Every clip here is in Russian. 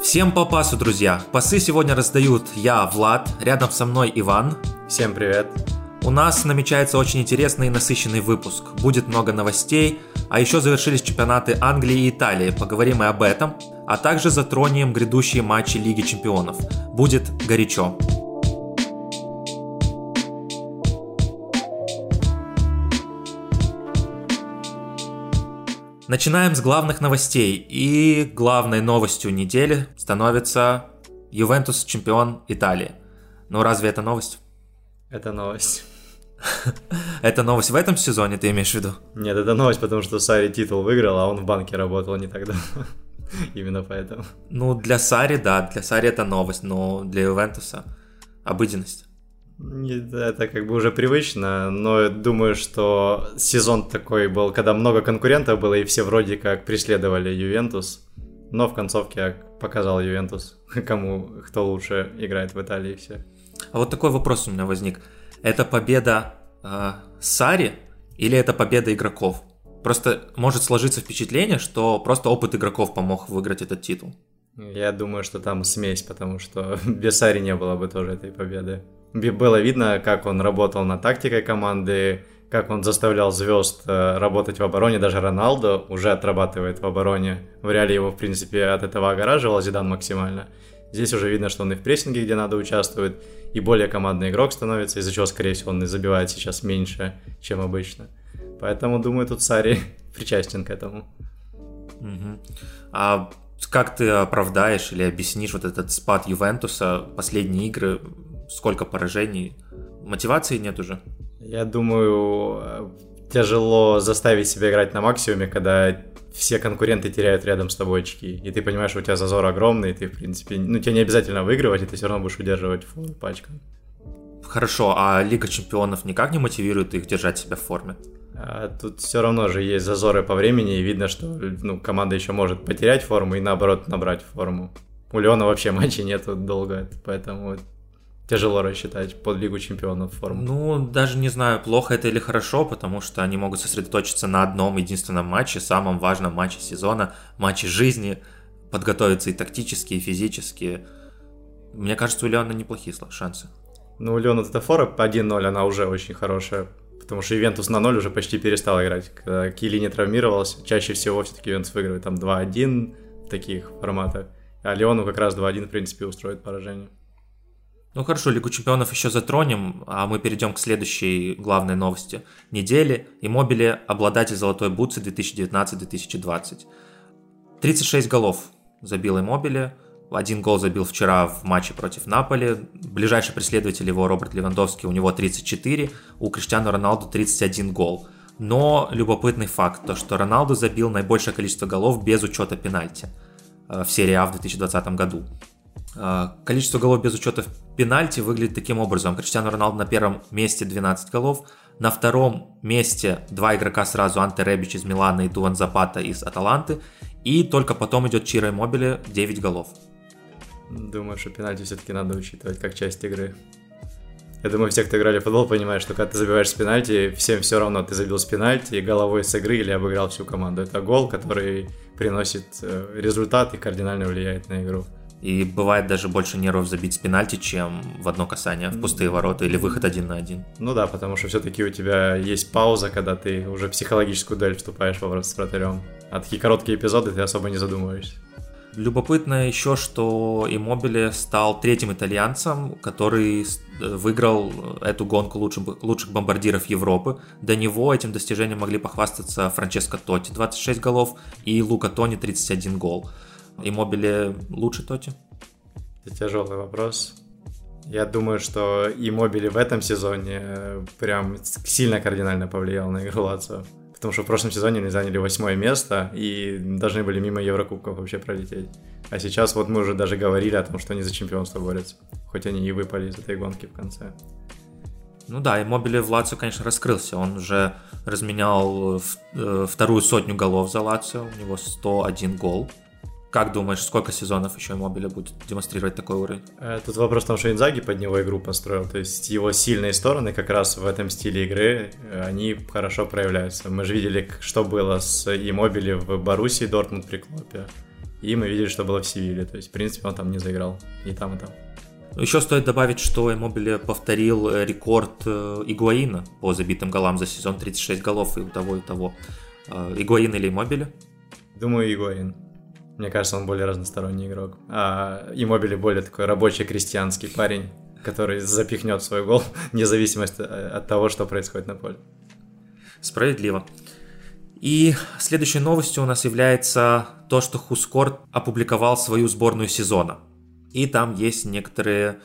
Всем по пасу, друзья! Пасы сегодня раздают я, Влад, рядом со мной Иван. Всем привет! У нас намечается очень интересный и насыщенный выпуск. Будет много новостей, а еще завершились чемпионаты Англии и Италии. Поговорим и об этом, а также затронем грядущие матчи Лиги Чемпионов. Будет горячо. Начинаем с главных новостей. И главной новостью недели становится Ювентус чемпион Италии. Ну разве это новость? Это новость. Это новость в этом сезоне, ты имеешь в виду? Нет, это новость, потому что Сари титул выиграл, а он в банке работал не так давно. Именно поэтому. Ну, для Сари, да, для Сари это новость, но для Ювентуса обыденность. Это как бы уже привычно, но думаю, что сезон такой был, когда много конкурентов было, и все вроде как преследовали Ювентус, но в концовке показал Ювентус, кому, кто лучше играет в Италии все. А вот такой вопрос у меня возник. Это победа э, Сари или это победа игроков? Просто может сложиться впечатление, что просто опыт игроков помог выиграть этот титул. Я думаю, что там смесь, потому что без Сари не было бы тоже этой победы было видно, как он работал над тактикой команды, как он заставлял звезд э, работать в обороне, даже Роналдо уже отрабатывает в обороне. В реале его, в принципе, от этого огораживал Зидан максимально. Здесь уже видно, что он и в прессинге, где надо, участвует, и более командный игрок становится, из-за чего, скорее всего, он и забивает сейчас меньше, чем обычно. Поэтому, думаю, тут Сари причастен к этому. Угу. А как ты оправдаешь или объяснишь вот этот спад Ювентуса, последние игры, сколько поражений, мотивации нет уже. Я думаю, тяжело заставить себя играть на максимуме, когда все конкуренты теряют рядом с тобой очки, и ты понимаешь, что у тебя зазор огромный, и ты, в принципе, ну, тебе не обязательно выигрывать, и ты все равно будешь удерживать форму пачком. Хорошо, а Лига Чемпионов никак не мотивирует их держать себя в форме? А тут все равно же есть зазоры по времени, и видно, что ну, команда еще может потерять форму и наоборот набрать форму. У Леона вообще матчей нету долго, поэтому тяжело рассчитать под Лигу Чемпионов форму. Ну, даже не знаю, плохо это или хорошо, потому что они могут сосредоточиться на одном единственном матче, самом важном матче сезона, матче жизни, подготовиться и тактически, и физически. Мне кажется, у Леона неплохие шансы. Ну, у Леона Татафора по 1-0, она уже очень хорошая, потому что Ивентус на 0 уже почти перестал играть. Когда Кили не травмировался, чаще всего все-таки Ивентус выигрывает там 2-1 в таких форматах, а Леону как раз 2-1 в принципе устроит поражение. Ну хорошо, Лигу чемпионов еще затронем, а мы перейдем к следующей главной новости недели. Иммобили – обладатель золотой бутсы 2019-2020. 36 голов забил Иммобили, один гол забил вчера в матче против Наполи. Ближайший преследователь его Роберт Левандовский, у него 34, у Криштиану Роналду 31 гол. Но любопытный факт, то что Роналду забил наибольшее количество голов без учета пенальти э, в серии А в 2020 году. А, количество голов без учета пенальти выглядит таким образом. Криштиану Роналду на первом месте 12 голов, на втором месте два игрока сразу, Анте Ребич из Милана и Дуан Запата из Аталанты, и только потом идет Чиро Мобили 9 голов. Думаю, что пенальти все-таки надо учитывать как часть игры. Я думаю, все, кто играли в футбол, понимают, что когда ты забиваешь с пенальти, всем все равно, ты забил с пенальти, головой с игры или обыграл всю команду. Это гол, который приносит э, результат и кардинально влияет на игру. И бывает даже больше нервов забить с пенальти, чем в одно касание, в пустые ворота или выход один на один. Ну да, потому что все-таки у тебя есть пауза, когда ты уже психологическую дуэль вступаешь в с вратарем. А такие короткие эпизоды ты особо не задумываешься. Любопытно еще, что Иммобиле стал третьим итальянцем, который выиграл эту гонку лучших, лучших бомбардиров Европы. До него этим достижением могли похвастаться Франческо Тотти 26 голов и Лука Тони 31 гол. Иммобили лучше Тоти? Это тяжелый вопрос. Я думаю, что Иммобили в этом сезоне э, прям сильно кардинально повлиял на игру Лацио. Потому что в прошлом сезоне они заняли восьмое место и должны были мимо Еврокубков вообще пролететь. А сейчас вот мы уже даже говорили о том, что они за чемпионство борются. Хоть они и выпали из этой гонки в конце. Ну да, и Мобили в Лацио, конечно, раскрылся. Он уже разменял э, вторую сотню голов за Лацио. У него 101 гол. Как думаешь, сколько сезонов еще Мобиля будет демонстрировать такой уровень? Э, тут вопрос в том, что Инзаги под него игру построил. То есть его сильные стороны как раз в этом стиле игры, э, они хорошо проявляются. Мы же видели, что было с Иммобили в Боруссии Дортмунд при Клопе. И мы видели, что было в Севиле. То есть, в принципе, он там не заиграл. И там, и там. Еще стоит добавить, что Эмобиле повторил э, рекорд Игуаина по забитым голам за сезон 36 голов и у того, и у того. Игуаин или Эмобиле? Думаю, Игуаин. Мне кажется, он более разносторонний игрок. А Иммобили более такой рабочий крестьянский парень, который запихнет свой гол, вне зависимости от того, что происходит на поле. Справедливо. И следующей новостью у нас является то, что Хускорт опубликовал свою сборную сезона. И там есть некоторые,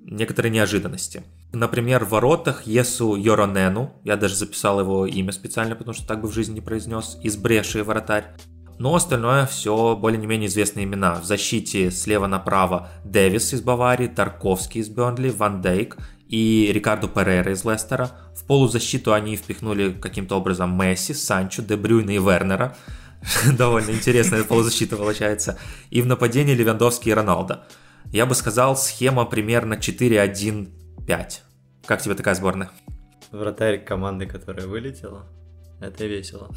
некоторые неожиданности. Например, в воротах Есу Йоронену, я даже записал его имя специально, потому что так бы в жизни не произнес, из Бреши вратарь. Но остальное все более-менее известные имена. В защите слева направо Дэвис из Баварии, Тарковский из Бернли, Ван Дейк и Рикардо Перейра из Лестера. В полузащиту они впихнули каким-то образом Месси, Санчо, Дебрюйна и Вернера. Довольно интересная полузащита получается. И в нападении Левандовский и Роналдо. Я бы сказал, схема примерно 4-1-5. Как тебе такая сборная? Вратарь команды, которая вылетела. Это весело.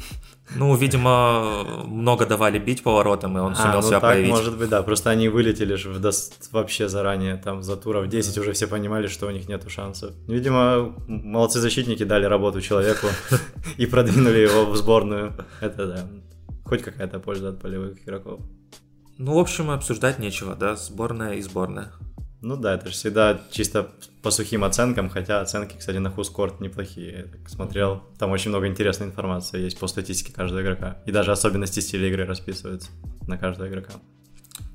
Ну, видимо, много давали бить поворотом, и он сумел а, ну себя так, проявить. может быть, да. Просто они вылетели же до... вообще заранее, там, за туров 10 уже все понимали, что у них нету шансов. Видимо, молодцы защитники дали работу человеку и продвинули его в сборную. Это да. Хоть какая-то польза от полевых игроков. Ну, в общем, обсуждать нечего, да, сборная и сборная. Ну да, это же всегда чисто по сухим оценкам, хотя оценки, кстати, на Хускорт неплохие. Я смотрел, там очень много интересной информации есть по статистике каждого игрока. И даже особенности стиля игры расписываются на каждого игрока.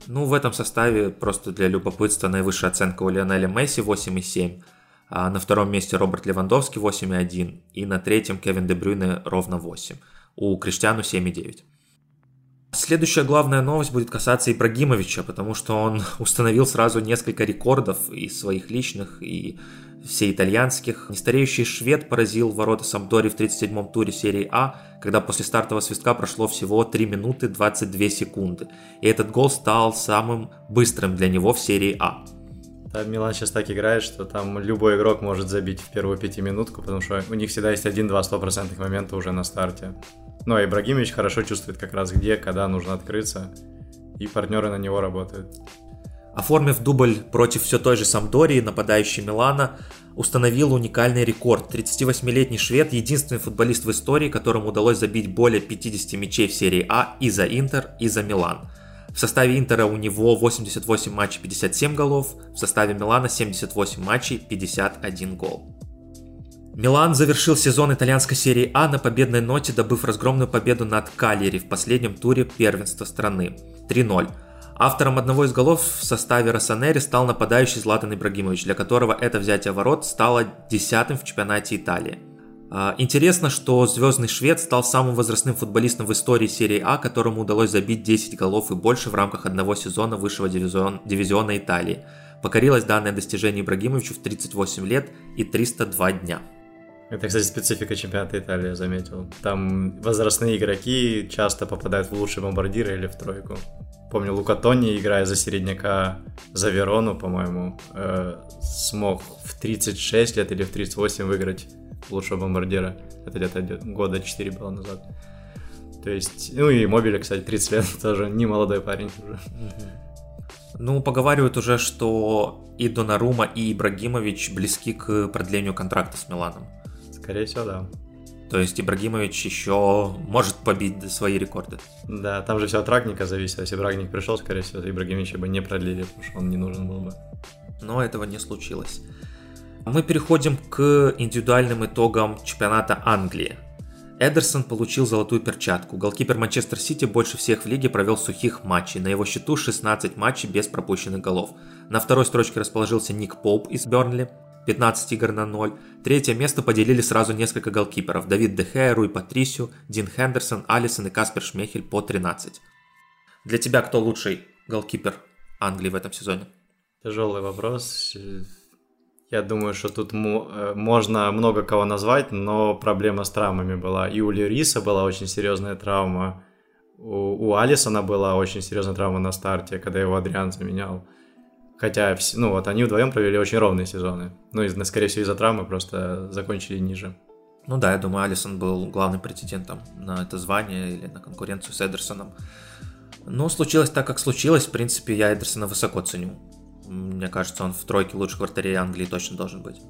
Ну, в этом составе просто для любопытства наивысшая оценка у Лионеля Месси 8,7, а на втором месте Роберт Левандовский 8,1 и на третьем Кевин Де Брюйне ровно 8. У Криштиану 7,9. Следующая главная новость будет касаться Ибрагимовича, потому что он установил сразу несколько рекордов и своих личных, и все итальянских. Нестареющий швед поразил ворота Самдори в 37-м туре серии А, когда после стартового свистка прошло всего 3 минуты 22 секунды. И этот гол стал самым быстрым для него в серии А. Милан сейчас так играет, что там любой игрок может забить в первую пятиминутку, потому что у них всегда есть один-два стопроцентных момента уже на старте. Но Ибрагимович хорошо чувствует как раз где, когда нужно открыться, и партнеры на него работают. Оформив дубль против все той же Самдории, нападающий Милана установил уникальный рекорд. 38-летний швед – единственный футболист в истории, которому удалось забить более 50 мячей в серии А и за Интер, и за Милан. В составе Интера у него 88 матчей 57 голов, в составе Милана 78 матчей 51 гол. Милан завершил сезон итальянской серии А на победной ноте, добыв разгромную победу над Калери в последнем туре первенства страны 3-0. Автором одного из голов в составе Росанери стал нападающий Златан Ибрагимович, для которого это взятие ворот стало десятым в чемпионате Италии. А, интересно, что звездный швед стал самым возрастным футболистом в истории серии А, которому удалось забить 10 голов и больше в рамках одного сезона высшего дивизион, дивизиона Италии. Покорилось данное достижение Ибрагимовичу в 38 лет и 302 дня. Это, кстати, специфика чемпионата Италии, я заметил. Там возрастные игроки часто попадают в лучшие бомбардиры или в тройку. Помню, Лука Тони, играя за середняка за Верону, по-моему, э, смог в 36 лет или в 38 выиграть лучшего бомбардира. Это где-то года 4 было назад. То есть, ну и Мобиля, кстати, 30 лет, тоже не молодой парень уже. Ну, поговаривают уже, что и Донарума, и Ибрагимович близки к продлению контракта с Миланом. Скорее всего, да. То есть Ибрагимович еще может побить свои рекорды. Да, там же все от Рагника зависит. Если бы Рагник пришел, скорее всего, Ибрагимовича бы не продлили, потому что он не нужен был бы. Но этого не случилось. Мы переходим к индивидуальным итогам чемпионата Англии. Эдерсон получил золотую перчатку. Голкипер Манчестер Сити больше всех в лиге провел сухих матчей. На его счету 16 матчей без пропущенных голов. На второй строчке расположился Ник Поуп из Бернли. 15 игр на 0. Третье место поделили сразу несколько голкиперов. Давид Дехе, Руй Патрисио, Дин Хендерсон, Алисон и Каспер Шмехель по 13. Для тебя кто лучший голкипер Англии в этом сезоне? Тяжелый вопрос. Я думаю, что тут э, можно много кого назвать, но проблема с травмами была. И у Льюриса была очень серьезная травма. У, у Алисона была очень серьезная травма на старте, когда его Адриан заменял. Хотя, ну вот, они вдвоем провели очень ровные сезоны. Ну, и, скорее всего, из-за травмы просто закончили ниже. Ну да, я думаю, Алисон был главным претендентом на это звание или на конкуренцию с Эдерсоном. Ну, случилось так, как случилось. В принципе, я Эдерсона высоко ценю. Мне кажется, он в тройке лучших вратарей Англии точно должен быть.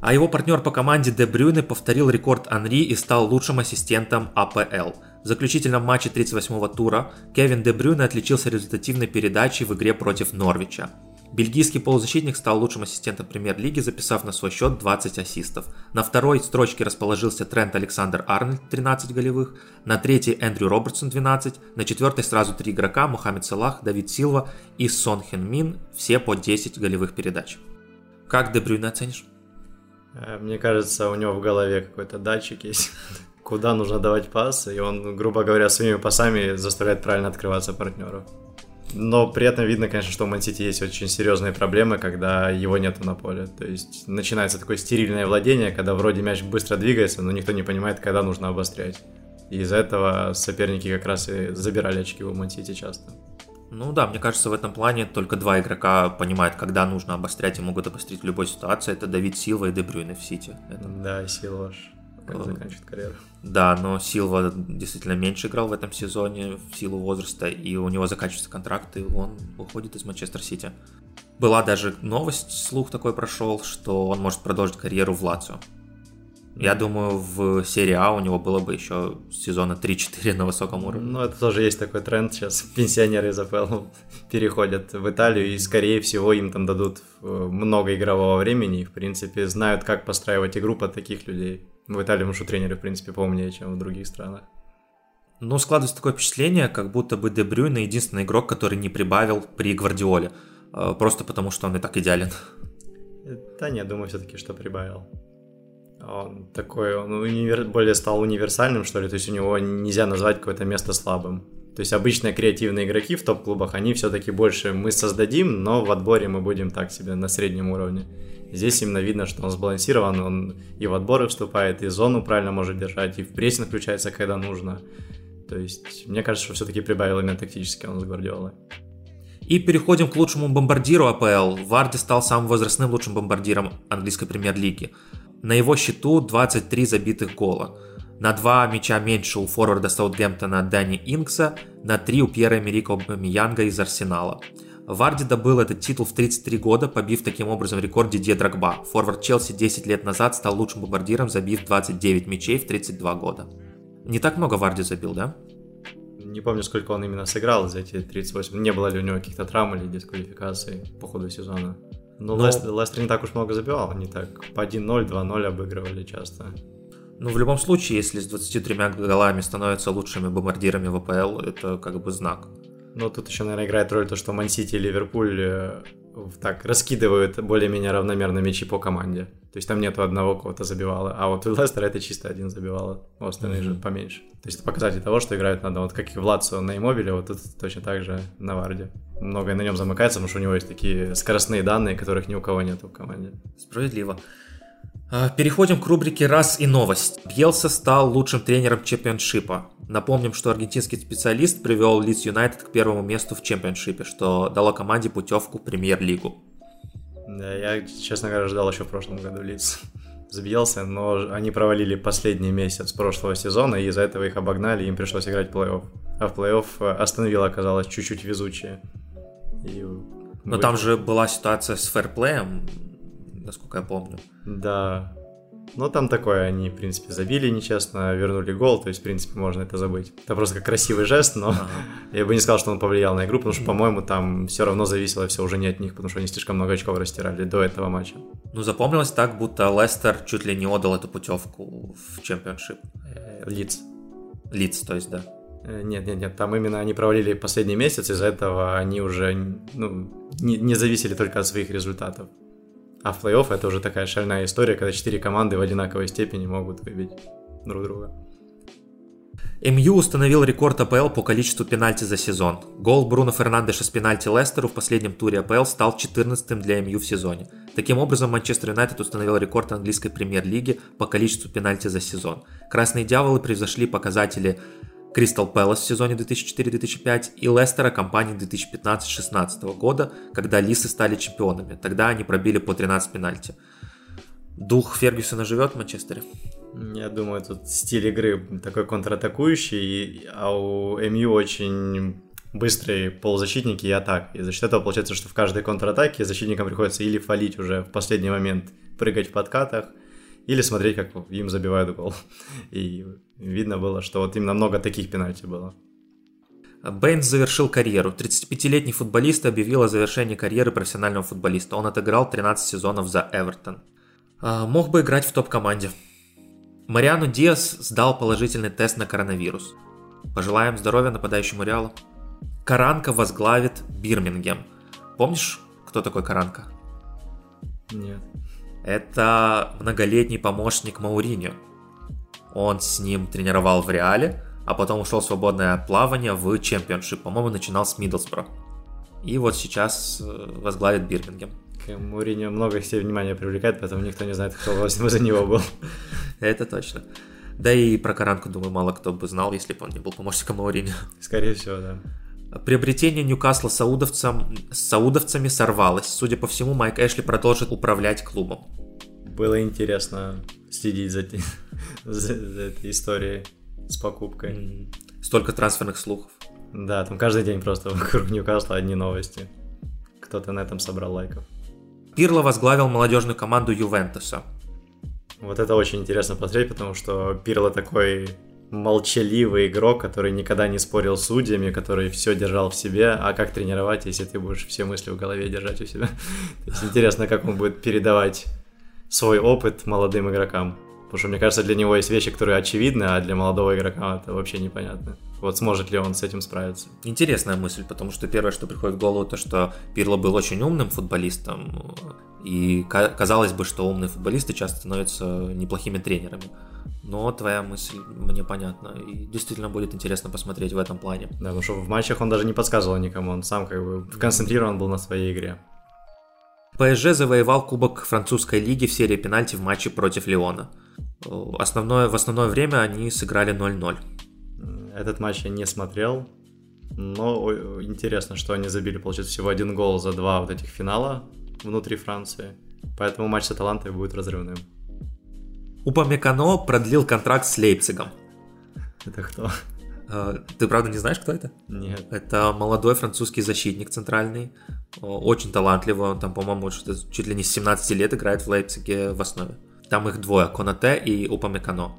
А его партнер по команде Де Брюне повторил рекорд Анри и стал лучшим ассистентом АПЛ. В заключительном матче 38-го тура Кевин Де Брюне отличился результативной передачей в игре против Норвича. Бельгийский полузащитник стал лучшим ассистентом премьер-лиги, записав на свой счет 20 ассистов. На второй строчке расположился Трент Александр Арнольд, 13 голевых, на третьей Эндрю Робертсон, 12, на четвертой сразу три игрока, Мухаммед Салах, Давид Силва и Сон Хен Мин, все по 10 голевых передач. Как Де Брюйне оценишь? Э, мне кажется, у него в голове какой-то датчик есть, куда нужно давать пас, и он, грубо говоря, своими пасами заставляет правильно открываться партнеру. Но при этом видно, конечно, что у Мансити есть очень серьезные проблемы, когда его нету на поле. То есть начинается такое стерильное владение, когда вроде мяч быстро двигается, но никто не понимает, когда нужно обострять. И из-за этого соперники как раз и забирали очки у Мансити часто. Ну да, мне кажется, в этом плане только два игрока понимают, когда нужно обострять и могут обострить в любой ситуации. Это Давид Силва и Дебрюйне в Сити. Это... Да, Силва как заканчивает карьеру. Да, но Силва действительно меньше играл в этом сезоне в силу возраста, и у него заканчивается контракт, и он уходит из Манчестер Сити. Была даже новость, слух такой прошел, что он может продолжить карьеру в Лацио. Я думаю, в серии А у него было бы еще сезона 3-4 на высоком уровне. Ну, это тоже есть такой тренд сейчас. Пенсионеры из АПЛ переходят в Италию, и, скорее всего, им там дадут э, много игрового времени, и, в принципе, знают, как постраивать игру под таких людей. В Италии, потому что тренеры, в принципе, поумнее, чем в других странах. Ну, складывается такое впечатление, как будто бы Де Брюйне единственный игрок, который не прибавил при Гвардиоле. Э, просто потому, что он и так идеален. Да нет, думаю все-таки, что прибавил. Он такой, он универ... более стал универсальным, что ли, то есть у него нельзя назвать какое-то место слабым. То есть обычно креативные игроки в топ-клубах, они все-таки больше мы создадим, но в отборе мы будем так себе на среднем уровне. Здесь именно видно, что он сбалансирован, он и в отборы вступает, и зону правильно может держать, и в прессинг включается, когда нужно. То есть, мне кажется, что все-таки прибавил именно тактически он с Гвардиолой. И переходим к лучшему бомбардиру АПЛ. Варди стал самым возрастным лучшим бомбардиром английской премьер-лиги. На его счету 23 забитых гола. На два мяча меньше у форварда Саутгемптона Дани Инкса, на три у Пьера Эмерика Обамиянга из Арсенала. Варди добыл этот титул в 33 года, побив таким образом рекорд Дидье Драгба. Форвард Челси 10 лет назад стал лучшим бомбардиром, забив 29 мячей в 32 года. Не так много Варди забил, да? Не помню, сколько он именно сыграл за эти 38. Не было ли у него каких-то травм или дисквалификаций по ходу сезона. Ну, Но... Лестер, Лестер не так уж много забивал, они так по 1-0, 2-0 обыгрывали часто. Ну, в любом случае, если с 23 голами становятся лучшими бомбардирами в АПЛ, это как бы знак. Ну, тут еще, наверное, играет роль то, что Мансити и Ливерпуль э, так раскидывают более-менее равномерно мячи по команде. То есть там нету одного кого-то забивала. А вот у Лестера это чисто один забивала, у остальных mm-hmm. же поменьше. То есть это показатель того, что играют надо. Вот как и в Лацио на Иммобиле, вот тут точно так же на Варде. Многое на нем замыкается, потому что у него есть такие скоростные данные, которых ни у кого нет в команде. Справедливо. А, переходим к рубрике «Раз и новость». Бьелса стал лучшим тренером чемпионшипа. Напомним, что аргентинский специалист привел Лидс Юнайтед к первому месту в чемпионшипе, что дало команде путевку в премьер-лигу. Да, я, честно говоря, ждал еще в прошлом году Лидс. Забьелся, но они провалили последний месяц прошлого сезона, и из-за этого их обогнали, им пришлось играть в плей-офф. А в плей-офф остановила оказалось чуть-чуть везучее. И... Но там же была ситуация с фэрплеем, насколько я помню. Да. Но там такое, они, в принципе, забили нечестно, вернули гол, то есть, в принципе, можно это забыть. Это просто как красивый жест, но ага. я бы не сказал, что он повлиял на игру, потому что, по-моему, там все равно зависело все уже не от них, потому что они слишком много очков растирали до этого матча. Ну, запомнилось так, будто Лестер чуть ли не отдал эту путевку в чемпионшип. Лидс. Лидс, то есть, да. Э, нет, нет, нет, там именно они провалили последний месяц, из-за этого они уже ну, не, не зависели только от своих результатов. А в плей-офф это уже такая шальная история, когда четыре команды в одинаковой степени могут выбить друг друга. МЮ установил рекорд АПЛ по количеству пенальти за сезон. Гол Бруно Фернандеша с пенальти Лестеру в последнем туре АПЛ стал 14-м для МЮ в сезоне. Таким образом, Манчестер Юнайтед установил рекорд английской премьер-лиги по количеству пенальти за сезон. Красные дьяволы превзошли показатели Кристал Пэлас в сезоне 2004-2005 и Лестера компании 2015-16 года, когда Лисы стали чемпионами. Тогда они пробили по 13 пенальти. Дух Фергюсона живет в Манчестере? Я думаю, тут стиль игры такой контратакующий, а у МЮ очень быстрые полузащитники и атак. И за счет этого получается, что в каждой контратаке защитникам приходится или фалить уже в последний момент, прыгать в подкатах, или смотреть, как им забивают гол. И видно было, что вот именно много таких пенальти было. Бэйнс завершил карьеру. 35-летний футболист объявил о завершении карьеры профессионального футболиста. Он отыграл 13 сезонов за Эвертон. А, мог бы играть в топ-команде. Мариану Диас сдал положительный тест на коронавирус. Пожелаем здоровья нападающему Реалу. Каранка возглавит Бирмингем. Помнишь, кто такой Каранка? Нет. Это многолетний помощник Мауриньо. Он с ним тренировал в Реале, а потом ушел в свободное плавание в чемпионшип. По-моему, начинал с Миддлсбро. И вот сейчас э, возглавит Бирмингем. Мourinho много себе внимания привлекает, поэтому никто не знает, кто за него был. Это точно. Да и про Каранку, думаю, мало кто бы знал, если бы он не был помощником Мауриньо. Скорее всего, да. Приобретение Ньюкасла саудовцам, с саудовцами сорвалось. Судя по всему, Майк Эшли продолжит управлять клубом. Было интересно следить за, за, за этой историей с покупкой. Столько трансферных слухов. Да, там каждый день просто вокруг Ньюкасла одни новости. Кто-то на этом собрал лайков. Пирло возглавил молодежную команду Ювентуса. Вот это очень интересно посмотреть, потому что Пирло такой молчаливый игрок, который никогда не спорил с судьями, который все держал в себе, а как тренировать, если ты будешь все мысли в голове держать у себя? То есть интересно, как он будет передавать свой опыт молодым игрокам. Потому что, мне кажется, для него есть вещи, которые очевидны, а для молодого игрока это вообще непонятно. Вот сможет ли он с этим справиться? Интересная мысль, потому что первое, что приходит в голову, то, что Пирло был очень умным футболистом, и казалось бы, что умные футболисты часто становятся неплохими тренерами. Но твоя мысль мне понятна, и действительно будет интересно посмотреть в этом плане. Да, потому что в матчах он даже не подсказывал никому, он сам как бы концентрирован был на своей игре. ПСЖ завоевал Кубок французской лиги в серии пенальти в матче против Леона. Основное, в основное время они сыграли 0-0. Этот матч я не смотрел, но интересно, что они забили, получается, всего один гол за два вот этих финала внутри Франции. Поэтому матч с Аталантой будет разрывным. Упамекано продлил контракт с Лейпцигом. Это кто? А, ты правда не знаешь, кто это? Нет. Это молодой французский защитник центральный. Очень талантливый. Он там, по-моему, чуть ли не с 17 лет играет в Лейпциге в основе. Там их двое, Конате и Упамекано.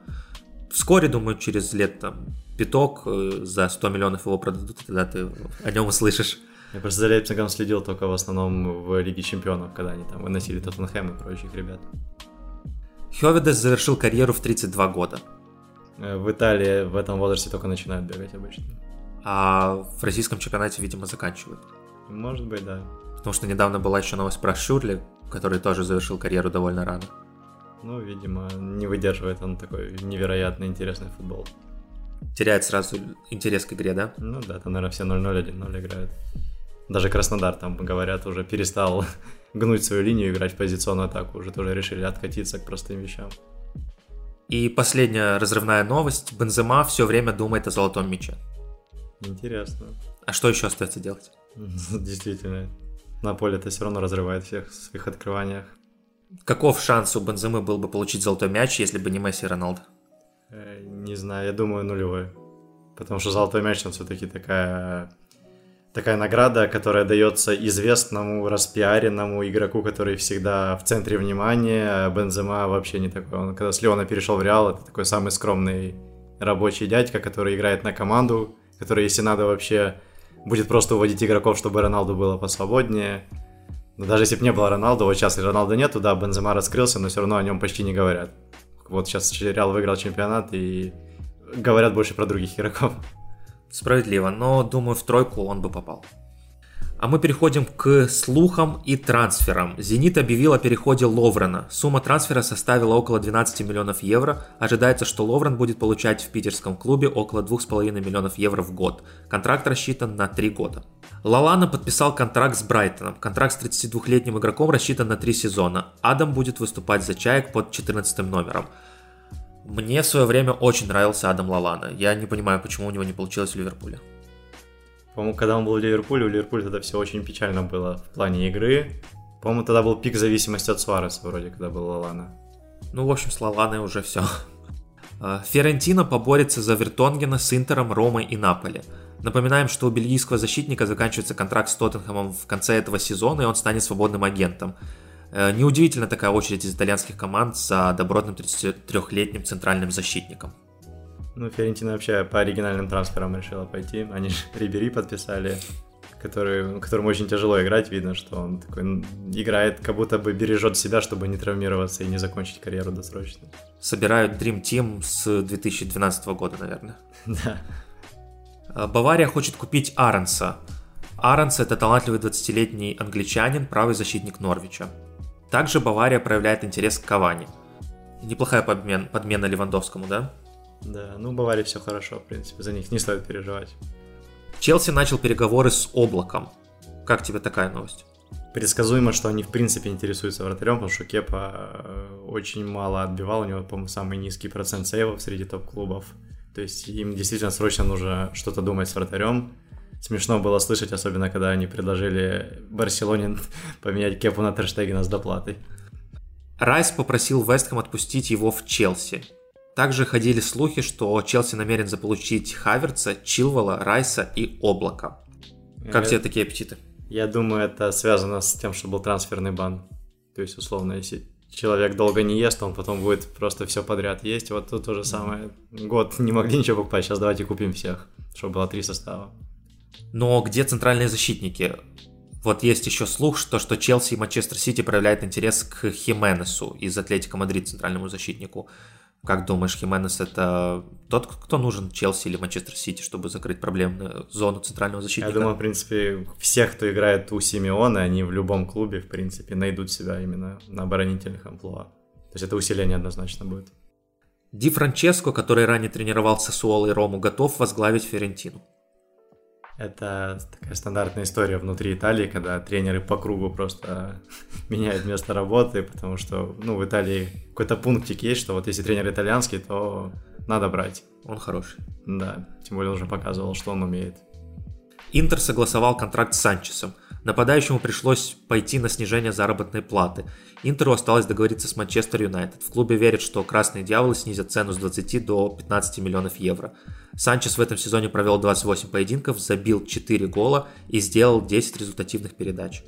Вскоре, думаю, через лет там пяток э, за 100 миллионов его продадут, и тогда ты о нем услышишь. Я просто за Лейпцигом следил только в основном в Лиге Чемпионов, когда они там выносили Тоттенхэм и прочих ребят. Хёведес завершил карьеру в 32 года. Э, в Италии в этом возрасте только начинают бегать обычно. А в российском чемпионате, видимо, заканчивают. Может быть, да. Потому что недавно была еще новость про Шурли, который тоже завершил карьеру довольно рано. Ну, видимо, не выдерживает он такой невероятно интересный футбол. Теряет сразу интерес к игре, да? Ну да, там, наверное, все 0-0, 1-0 играют. Даже Краснодар, там, говорят, уже перестал гнуть свою линию, играть в позиционную атаку, уже тоже решили откатиться к простым вещам. И последняя разрывная новость. Бензема все время думает о золотом мяче. Интересно. А что еще остается делать? Действительно. На поле это все равно разрывает всех в своих открываниях. Каков шанс у Бенземы был бы получить золотой мяч, если бы не Месси и Роналдо? Э, не знаю, я думаю нулевой. Потому что золотой мяч, он все-таки такая такая награда, которая дается известному, распиаренному игроку, который всегда в центре внимания. Бензема вообще не такой. Он, когда с Леона перешел в Реал, это такой самый скромный рабочий дядька, который играет на команду, который, если надо, вообще будет просто уводить игроков, чтобы Роналду было посвободнее. Но даже если бы не было Роналду, вот сейчас Роналду нету, да, Бензема раскрылся, но все равно о нем почти не говорят. Вот сейчас Реал выиграл чемпионат и говорят больше про других игроков. Справедливо, но думаю, в тройку он бы попал. А мы переходим к слухам и трансферам. «Зенит» объявил о переходе Ловрена. Сумма трансфера составила около 12 миллионов евро. Ожидается, что Ловрен будет получать в питерском клубе около 2,5 миллионов евро в год. Контракт рассчитан на 3 года. Лалана подписал контракт с Брайтоном. Контракт с 32-летним игроком рассчитан на 3 сезона. Адам будет выступать за Чаек под 14 номером. Мне в свое время очень нравился Адам Лалана. Я не понимаю, почему у него не получилось в Ливерпуле. По-моему, когда он был в Ливерпуле, у Ливерпуля тогда все очень печально было в плане игры. По-моему, тогда был пик зависимости от Суареса вроде, когда был Лалана. Ну, в общем, с Лаланой уже все. А, Ферентино поборется за Вертонгена с Интером, Ромой и Наполи. Напоминаем, что у бельгийского защитника заканчивается контракт с Тоттенхэмом в конце этого сезона, и он станет свободным агентом. Э, неудивительно такая очередь из итальянских команд за добротным 33-летним центральным защитником. Ну, Ферентина вообще по оригинальным трансферам решила пойти. Они же Рибери подписали, который, которому очень тяжело играть. Видно, что он такой играет, как будто бы бережет себя, чтобы не травмироваться и не закончить карьеру досрочно. Собирают Dream Team с 2012 года, наверное. Да. Э, Бавария хочет купить Аронса. Аронс – это талантливый 20-летний англичанин, правый защитник Норвича. Также Бавария проявляет интерес к Кавани. Неплохая подмен, подмена Левандовскому, да? Да, ну Баварии все хорошо, в принципе, за них не стоит переживать. Челси начал переговоры с Облаком. Как тебе такая новость? Предсказуемо, что они в принципе интересуются вратарем, потому что Кепа э, очень мало отбивал, у него, по-моему, самый низкий процент сейвов среди топ-клубов. То есть им действительно срочно нужно что-то думать с вратарем. Смешно было слышать, особенно когда они предложили Барселоне поменять Кепу на Терштегена с доплатой. Райс попросил Вестхэм отпустить его в Челси. Также ходили слухи, что Челси намерен заполучить Хаверца, Чилвала, Райса и Облака. Как тебе такие аппетиты? Я думаю, это связано с тем, что был трансферный бан. То есть, условно, если человек долго не ест, он потом будет просто все подряд есть. Вот тут то же самое. Год не могли ничего покупать, сейчас давайте купим всех, чтобы было три состава. Но где центральные защитники? Вот есть еще слух, что, что Челси и Манчестер Сити проявляют интерес к Хименесу из Атлетика Мадрид, центральному защитнику. Как думаешь, Хименес это тот, кто нужен Челси или Манчестер Сити, чтобы закрыть проблемную зону центрального защитника? Я думаю, в принципе, всех, кто играет у Симеона, они в любом клубе, в принципе, найдут себя именно на оборонительных амплуа. То есть это усиление однозначно будет. Ди Франческо, который ранее тренировал Сосуоло и Рому, готов возглавить Ферентину. Это такая стандартная история внутри Италии, когда тренеры по кругу просто меняют место работы, потому что, ну, в Италии какой-то пунктик есть, что вот если тренер итальянский, то надо брать. Он хороший. Да, тем более он уже показывал, что он умеет. Интер согласовал контракт с Санчесом. Нападающему пришлось пойти на снижение заработной платы. Интеру осталось договориться с Манчестер Юнайтед. В клубе верят, что красные дьяволы снизят цену с 20 до 15 миллионов евро. Санчес в этом сезоне провел 28 поединков, забил 4 гола и сделал 10 результативных передач.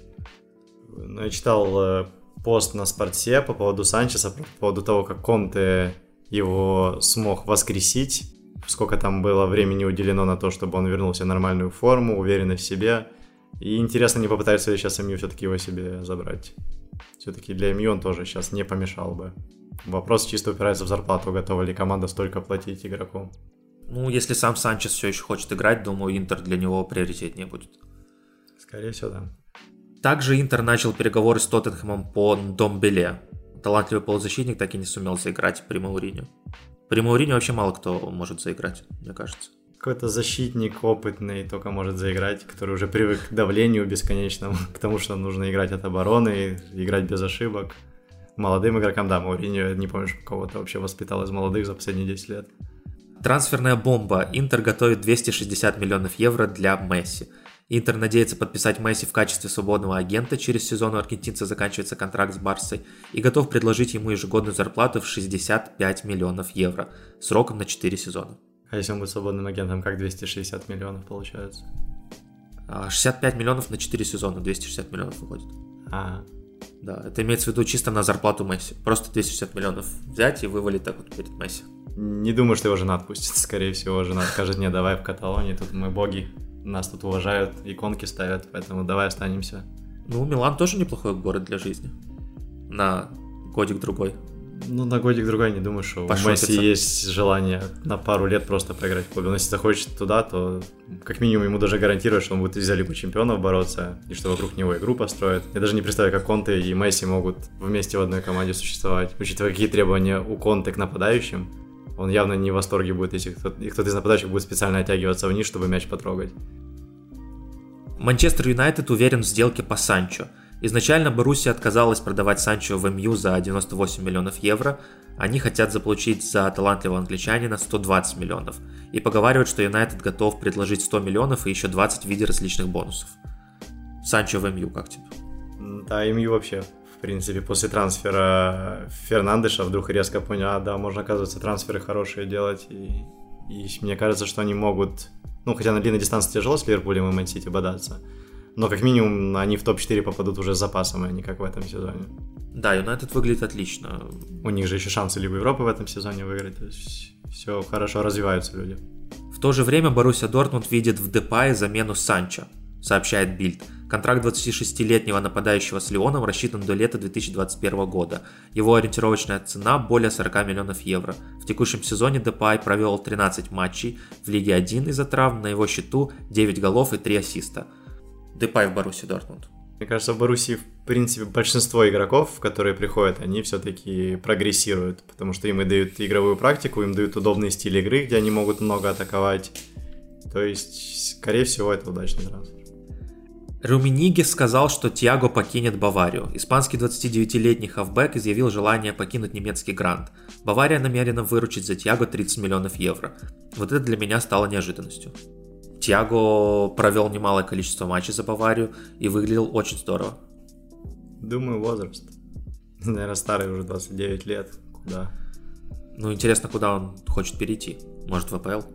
Ну, я читал э, пост на Спорте по поводу Санчеса, по поводу того, как Конте его смог воскресить, сколько там было времени уделено на то, чтобы он вернулся в нормальную форму, уверенный в себе. И интересно, не попытается ли сейчас МЮ все-таки его себе забрать. Все-таки для МЮ он тоже сейчас не помешал бы. Вопрос чисто упирается в зарплату, готова ли команда столько платить игроку. Ну, если сам Санчес все еще хочет играть, думаю, Интер для него приоритетнее будет. Скорее всего, да. Также Интер начал переговоры с Тоттенхэмом по Домбеле. Талантливый полузащитник так и не сумел заиграть при Мауриню. При Мауриню вообще мало кто может заиграть, мне кажется. Какой-то защитник опытный только может заиграть, который уже привык к давлению бесконечному, к тому, что нужно играть от обороны, играть без ошибок. Молодым игрокам, да, Мауриньо, не помню, что кого-то вообще воспитал из молодых за последние 10 лет. Трансферная бомба. Интер готовит 260 миллионов евро для Месси. Интер надеется подписать Месси в качестве свободного агента. Через сезон у аргентинца заканчивается контракт с Барсой и готов предложить ему ежегодную зарплату в 65 миллионов евро сроком на 4 сезона. А если он будет свободным агентом, как 260 миллионов получается? А, 65 миллионов на 4 сезона, 260 миллионов выходит. А, Да, это имеется в виду чисто на зарплату Месси. Просто 260 миллионов взять и вывалить так вот перед Месси. Не думаю, что его жена отпустит. Скорее всего, жена скажет, не, давай в Каталонии, тут мы боги, нас тут уважают, иконки ставят, поэтому давай останемся. Ну, Милан тоже неплохой город для жизни. На годик другой. Ну, на годик другой не думаю, что у Пошопиться. Месси есть желание на пару лет просто поиграть в клубе. Но если захочет туда, то как минимум ему даже гарантируют, что он будет за Лигу Чемпионов бороться, и что вокруг него игру построят. Я даже не представляю, как Конте и Месси могут вместе в одной команде существовать, учитывая, какие требования у Конте к нападающим. Он явно не в восторге будет, если кто-то, и кто-то из нападающих будет специально оттягиваться вниз, чтобы мяч потрогать. Манчестер Юнайтед уверен в сделке по Санчо. Изначально Боруссия отказалась продавать Санчо в МЮ за 98 миллионов евро. Они хотят заполучить за талантливого англичанина 120 миллионов. И поговаривают, что Юнайтед готов предложить 100 миллионов и еще 20 в виде различных бонусов. Санчо в МЮ как тебе? Да, МЮ вообще, принципе, после трансфера Фернандеша вдруг резко понял, а, да, можно, оказывается, трансферы хорошие делать, и, и мне кажется, что они могут Ну, хотя на длинной дистанции тяжело с Ливерпулем и Мэн-Сити бодаться. Но как минимум они в топ-4 попадут уже с запасом, а не как в этом сезоне. Да, Юнайтед выглядит отлично. У них же еще шансы Лигу Европы в этом сезоне выиграть. То есть все хорошо развиваются люди. В то же время Боруссия Дортмунд видит в Депае замену Санчо, сообщает Бильд. Контракт 26-летнего нападающего с Лионом рассчитан до лета 2021 года. Его ориентировочная цена более 40 миллионов евро. В текущем сезоне Депай провел 13 матчей в Лиге 1 из-за травм, на его счету 9 голов и 3 ассиста. Депай в Боруссии Дортмунд. Мне кажется, в Боруссии, в принципе, большинство игроков, которые приходят, они все-таки прогрессируют, потому что им и дают игровую практику, им дают удобный стиль игры, где они могут много атаковать. То есть, скорее всего, это удачный трансфер. Руминиги сказал, что Тиаго покинет Баварию. Испанский 29-летний хавбэк изъявил желание покинуть немецкий грант. Бавария намерена выручить за Тиаго 30 миллионов евро. Вот это для меня стало неожиданностью. Тиаго провел немалое количество матчей за Баварию и выглядел очень здорово. Думаю, возраст. Наверное, старый уже 29 лет. Куда? Ну, интересно, куда он хочет перейти? Может, в АПЛ?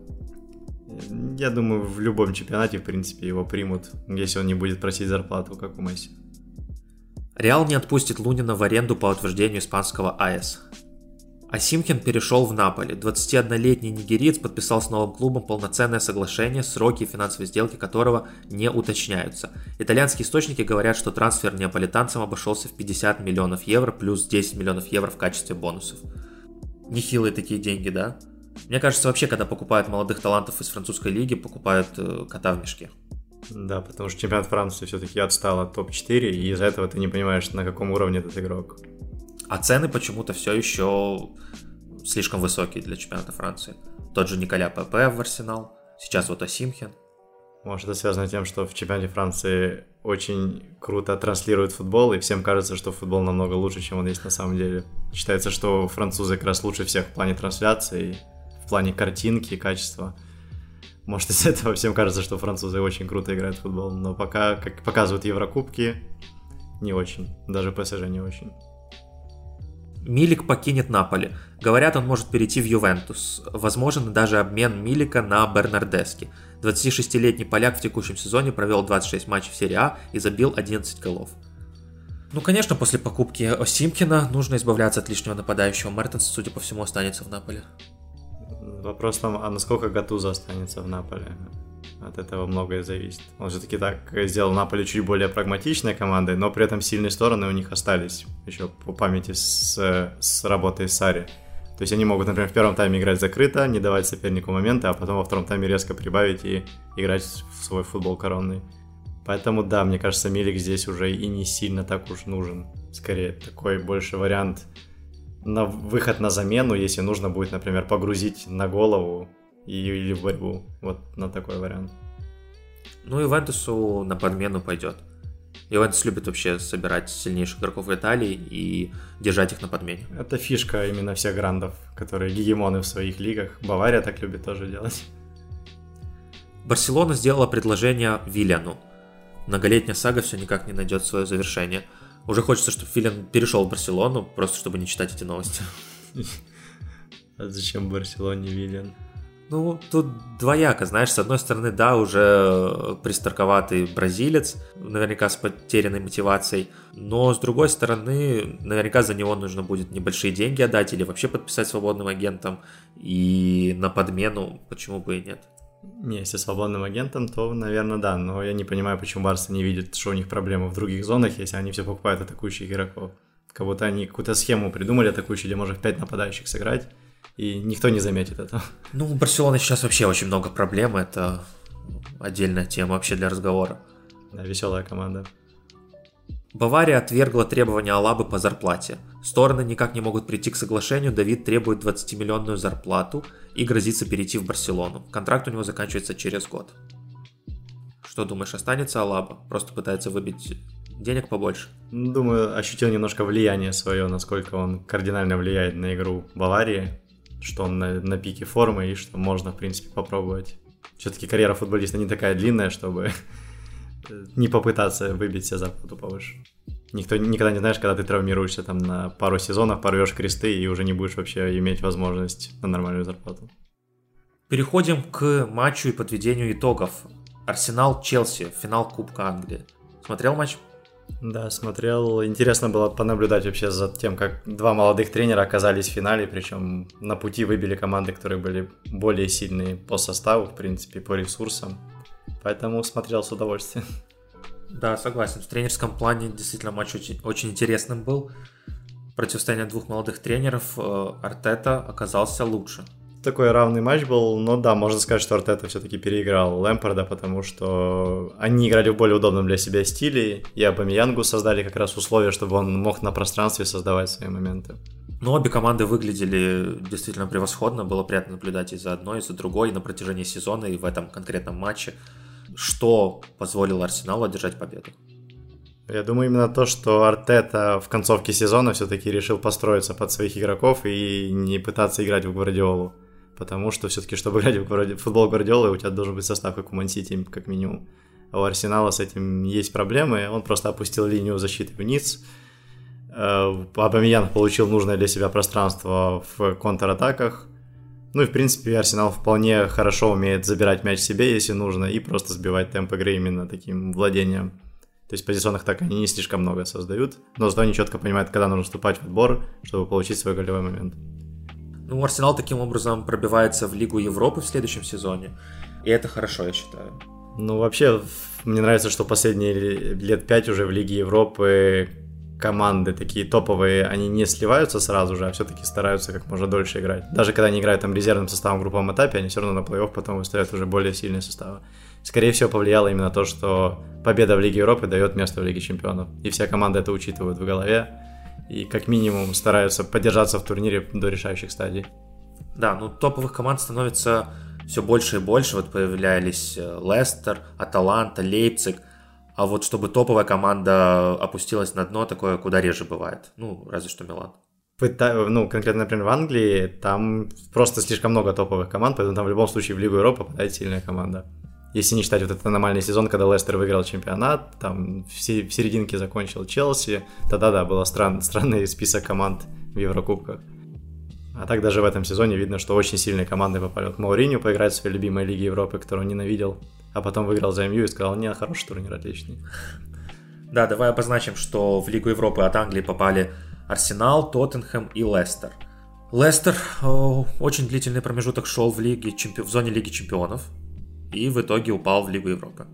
Я думаю, в любом чемпионате, в принципе, его примут, если он не будет просить зарплату, как у Месси. Реал не отпустит Лунина в аренду по утверждению испанского АЭС. Асимхин перешел в Наполе. 21-летний нигериец подписал с новым клубом полноценное соглашение, сроки и финансовые сделки которого не уточняются. Итальянские источники говорят, что трансфер неаполитанцам обошелся в 50 миллионов евро плюс 10 миллионов евро в качестве бонусов. Нехилые такие деньги, да? Мне кажется, вообще, когда покупают молодых талантов из французской лиги, покупают э, кота в мешке. Да, потому что чемпионат Франции все-таки отстал от топ-4, и из-за этого ты не понимаешь, на каком уровне этот игрок. А цены почему-то все еще слишком высокие для чемпионата Франции. Тот же Николя ПП в Арсенал, сейчас вот Асимхен. Может, это связано с тем, что в чемпионате Франции очень круто транслируют футбол, и всем кажется, что футбол намного лучше, чем он есть на самом деле. Считается, что французы как раз лучше всех в плане трансляции, в плане картинки и качества. Может, из этого всем кажется, что французы очень круто играют в футбол, но пока, как показывают Еврокубки, не очень. Даже ПСЖ не очень. Милик покинет Наполи. Говорят, он может перейти в Ювентус. Возможен даже обмен Милика на Бернардески. 26-летний поляк в текущем сезоне провел 26 матчей в серии А и забил 11 голов. Ну, конечно, после покупки Осимкина нужно избавляться от лишнего нападающего. Мертенс, судя по всему, останется в Наполе. Вопрос там, а насколько Гатуза останется в Наполе? От этого многое зависит. Он все-таки так сделал Наполе чуть более прагматичной командой, но при этом сильные стороны у них остались еще по памяти с, с работой Сари. То есть они могут, например, в первом тайме играть закрыто, не давать сопернику моменты, а потом во втором тайме резко прибавить и играть в свой футбол коронный. Поэтому да, мне кажется, Милик здесь уже и не сильно так уж нужен. Скорее, такой больше вариант на выход на замену, если нужно будет, например, погрузить на голову и, или в борьбу. Вот на такой вариант. Ну, Ивентусу на подмену пойдет. Ивентус любит вообще собирать сильнейших игроков в Италии и держать их на подмене. Это фишка именно всех грандов, которые гегемоны в своих лигах. Бавария так любит тоже делать. Барселона сделала предложение Виллиану. Многолетняя сага все никак не найдет свое завершение. Уже хочется, чтобы Виллиан перешел в Барселону, просто чтобы не читать эти новости. А зачем Барселоне Виллиан? Ну, тут двояко, знаешь, с одной стороны, да, уже пристарковатый бразилец, наверняка с потерянной мотивацией, но с другой стороны, наверняка за него нужно будет небольшие деньги отдать или вообще подписать свободным агентом, и на подмену почему бы и нет. Не, если свободным агентом, то, наверное, да, но я не понимаю, почему Барса не видит, что у них проблемы в других зонах, если они все покупают атакующих игроков. Как будто они какую-то схему придумали атакующую, где можно в 5 нападающих сыграть, и никто не заметит этого. Ну, у Барселоны сейчас вообще очень много проблем, это отдельная тема вообще для разговора. Да, веселая команда. Бавария отвергла требования Алабы по зарплате. Стороны никак не могут прийти к соглашению, Давид требует 20-миллионную зарплату и грозится перейти в Барселону. Контракт у него заканчивается через год. Что думаешь, останется Алаба? Просто пытается выбить денег побольше? Думаю, ощутил немножко влияние свое, насколько он кардинально влияет на игру Баварии что он на, на пике формы и что можно, в принципе, попробовать. Все-таки карьера футболиста не такая длинная, чтобы не попытаться выбить себе зарплату повыше. Никто никогда не знаешь, когда ты травмируешься там на пару сезонов, порвешь кресты и уже не будешь вообще иметь возможность на нормальную зарплату. Переходим к матчу и подведению итогов. Арсенал-Челси, финал Кубка Англии. Смотрел матч? Да, смотрел. Интересно было понаблюдать вообще за тем, как два молодых тренера оказались в финале, причем на пути выбили команды, которые были более сильные по составу, в принципе, по ресурсам. Поэтому смотрел с удовольствием. Да, согласен. В тренерском плане действительно матч очень, очень интересным был. Противостояние двух молодых тренеров. Э, Артета оказался лучше такой равный матч был, но да, можно сказать, что Артета все-таки переиграл Лэмпорда, потому что они играли в более удобном для себя стиле, и Абамиянгу создали как раз условия, чтобы он мог на пространстве создавать свои моменты. Но обе команды выглядели действительно превосходно, было приятно наблюдать и за одной, и за другой на протяжении сезона, и в этом конкретном матче, что позволило Арсеналу одержать победу. Я думаю, именно то, что Артета в концовке сезона все-таки решил построиться под своих игроков и не пытаться играть в Гвардиолу потому что все-таки, чтобы играть в футбол Гвардиолы, у тебя должен быть состав, как у Мансити, как минимум. А у Арсенала с этим есть проблемы, он просто опустил линию защиты вниз, э, Абамиян получил нужное для себя пространство в контратаках, ну и, в принципе, Арсенал вполне хорошо умеет забирать мяч себе, если нужно, и просто сбивать темп игры именно таким владением. То есть позиционных так они не слишком много создают, но зато они четко понимают, когда нужно вступать в отбор, чтобы получить свой голевой момент. Ну, Арсенал таким образом пробивается в Лигу Европы в следующем сезоне. И это хорошо, я считаю. Ну, вообще, мне нравится, что последние лет пять уже в Лиге Европы команды такие топовые, они не сливаются сразу же, а все-таки стараются как можно дольше играть. Даже когда они играют там резервным составом в групповом этапе, они все равно на плей-офф потом выставляют уже более сильные составы. Скорее всего, повлияло именно то, что победа в Лиге Европы дает место в Лиге Чемпионов. И вся команда это учитывает в голове и как минимум стараются поддержаться в турнире до решающих стадий. Да, ну топовых команд становится все больше и больше. Вот появлялись э, Лестер, Аталанта, Лейпциг. А вот чтобы топовая команда опустилась на дно, такое куда реже бывает. Ну, разве что Милан. Ну, конкретно, например, в Англии, там просто слишком много топовых команд, поэтому там в любом случае в Лигу Европы попадает сильная команда если не считать вот этот аномальный сезон, когда Лестер выиграл чемпионат, там в, серединке закончил Челси, тогда да, был стран, странный список команд в Еврокубках. А так даже в этом сезоне видно, что очень сильные команды попали. Вот Мауриню поиграть в своей любимой Лиге Европы, которую он ненавидел, а потом выиграл за МЮ и сказал, не, хороший турнир, отличный. Да, давай обозначим, что в Лигу Европы от Англии попали Арсенал, Тоттенхэм и Лестер. Лестер очень длительный промежуток шел в, лиге, в зоне Лиги Чемпионов и в итоге упал в Лигу Европы.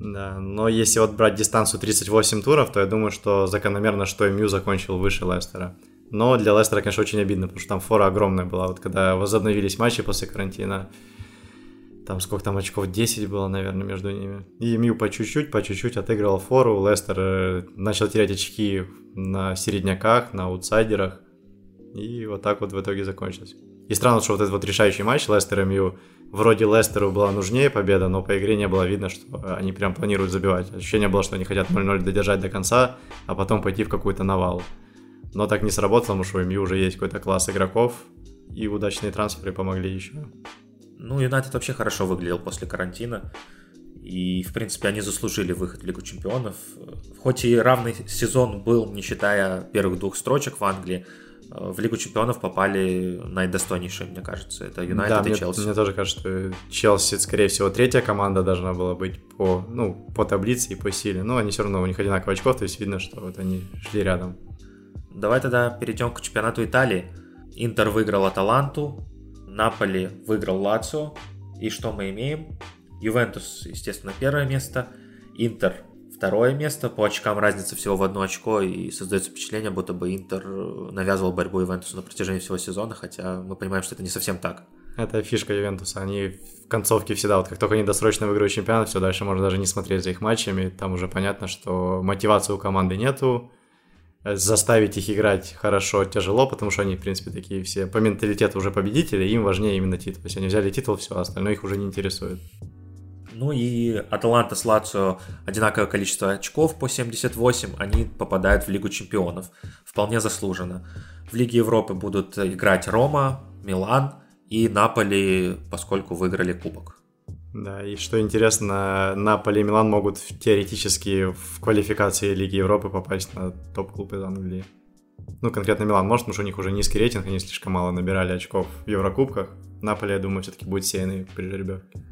Да, но если вот брать дистанцию 38 туров, то я думаю, что закономерно, что МЮ закончил выше Лестера. Но для Лестера, конечно, очень обидно, потому что там фора огромная была. Вот когда возобновились матчи после карантина, там сколько там очков, 10 было, наверное, между ними. И МЮ по чуть-чуть, по чуть-чуть отыгрывал фору. Лестер э, начал терять очки на середняках, на аутсайдерах. И вот так вот в итоге закончилось. И странно, что вот этот вот решающий матч Лестер и МЮ вроде Лестеру была нужнее победа, но по игре не было видно, что они прям планируют забивать. Ощущение было, что они хотят 0-0 додержать до конца, а потом пойти в какую-то навал. Но так не сработало, потому что у МЮ уже есть какой-то класс игроков, и удачные трансферы помогли еще. Ну, Юнайтед вообще хорошо выглядел после карантина. И, в принципе, они заслужили выход в Лигу Чемпионов. Хоть и равный сезон был, не считая первых двух строчек в Англии, в Лигу чемпионов попали наидостойнейшие, мне кажется. Это Юнайтед да, и Челси. Мне тоже кажется, что Челси, скорее всего, третья команда должна была быть по, ну, по таблице и по силе. Но они все равно, у них одинаково очков, то есть видно, что вот они шли рядом. Давай тогда перейдем к чемпионату Италии. Интер выиграл Аталанту, Наполи выиграл Лацио. И что мы имеем? Ювентус, естественно, первое место. Интер второе место. По очкам разница всего в одно очко, и создается впечатление, будто бы Интер навязывал борьбу Ивентусу на протяжении всего сезона, хотя мы понимаем, что это не совсем так. Это фишка Ювентуса. Они в концовке всегда, вот как только они досрочно выигрывают чемпионат, все, дальше можно даже не смотреть за их матчами. Там уже понятно, что мотивации у команды нету. Заставить их играть хорошо тяжело, потому что они, в принципе, такие все по менталитету уже победители, им важнее именно титул. Есть они взяли титул, все, остальное их уже не интересует. Ну и Аталанта с Лацио одинаковое количество очков по 78, они попадают в Лигу чемпионов. Вполне заслуженно. В Лиге Европы будут играть Рома, Милан и Наполи, поскольку выиграли кубок. Да, и что интересно, Наполи и Милан могут теоретически в квалификации Лиги Европы попасть на топ-клуб из Англии. Ну, конкретно Милан может, потому что у них уже низкий рейтинг, они слишком мало набирали очков в Еврокубках. Наполе, я думаю, все-таки будет сеянный при жеребьевке.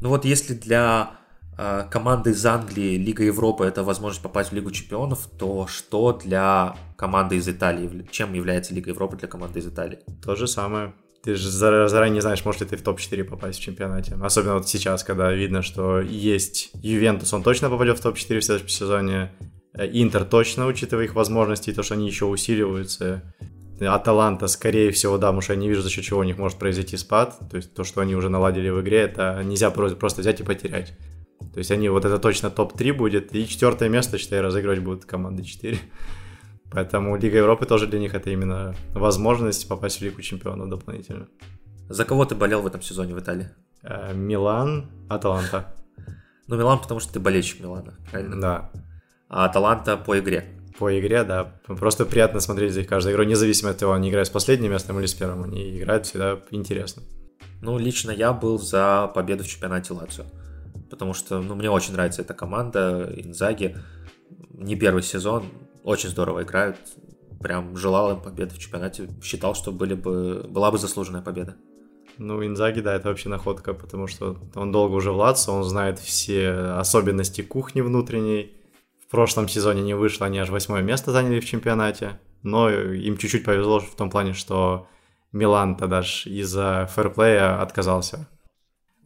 Ну вот если для э, команды из Англии Лига Европы это возможность попасть в Лигу Чемпионов, то что для команды из Италии? Чем является Лига Европы для команды из Италии? То же самое. Ты же заранее не знаешь, может ли ты в топ-4 попасть в чемпионате. Особенно вот сейчас, когда видно, что есть Ювентус, он точно попадет в топ-4 в следующем сезоне. Э, Интер точно, учитывая их возможности, и то, что они еще усиливаются. Аталанта, скорее всего, да, потому что я не вижу, за счет чего у них может произойти спад. То есть то, что они уже наладили в игре, это нельзя просто взять и потерять. То есть они, вот это точно топ-3 будет, и четвертое место, считай, разыгрывать будут команды 4. Поэтому Лига Европы тоже для них это именно возможность попасть в Лигу Чемпионов дополнительно. За кого ты болел в этом сезоне в Италии? Э, Милан, Аталанта. Ну, Милан, потому что ты болельщик Милана, правильно? Да. А Аталанта по игре? по игре, да. Просто приятно смотреть за их каждой игрой, независимо от того, они играют с последним местом или с первым, они играют всегда интересно. Ну, лично я был за победу в чемпионате Лацио, потому что, ну, мне очень нравится эта команда, Инзаги, не первый сезон, очень здорово играют, прям желал им победы в чемпионате, считал, что были бы, была бы заслуженная победа. Ну, Инзаги, да, это вообще находка, потому что он долго уже в Лацио, он знает все особенности кухни внутренней, в прошлом сезоне не вышло, они аж восьмое место заняли в чемпионате. Но им чуть-чуть повезло в том плане, что Милан тогда из-за фэрплея отказался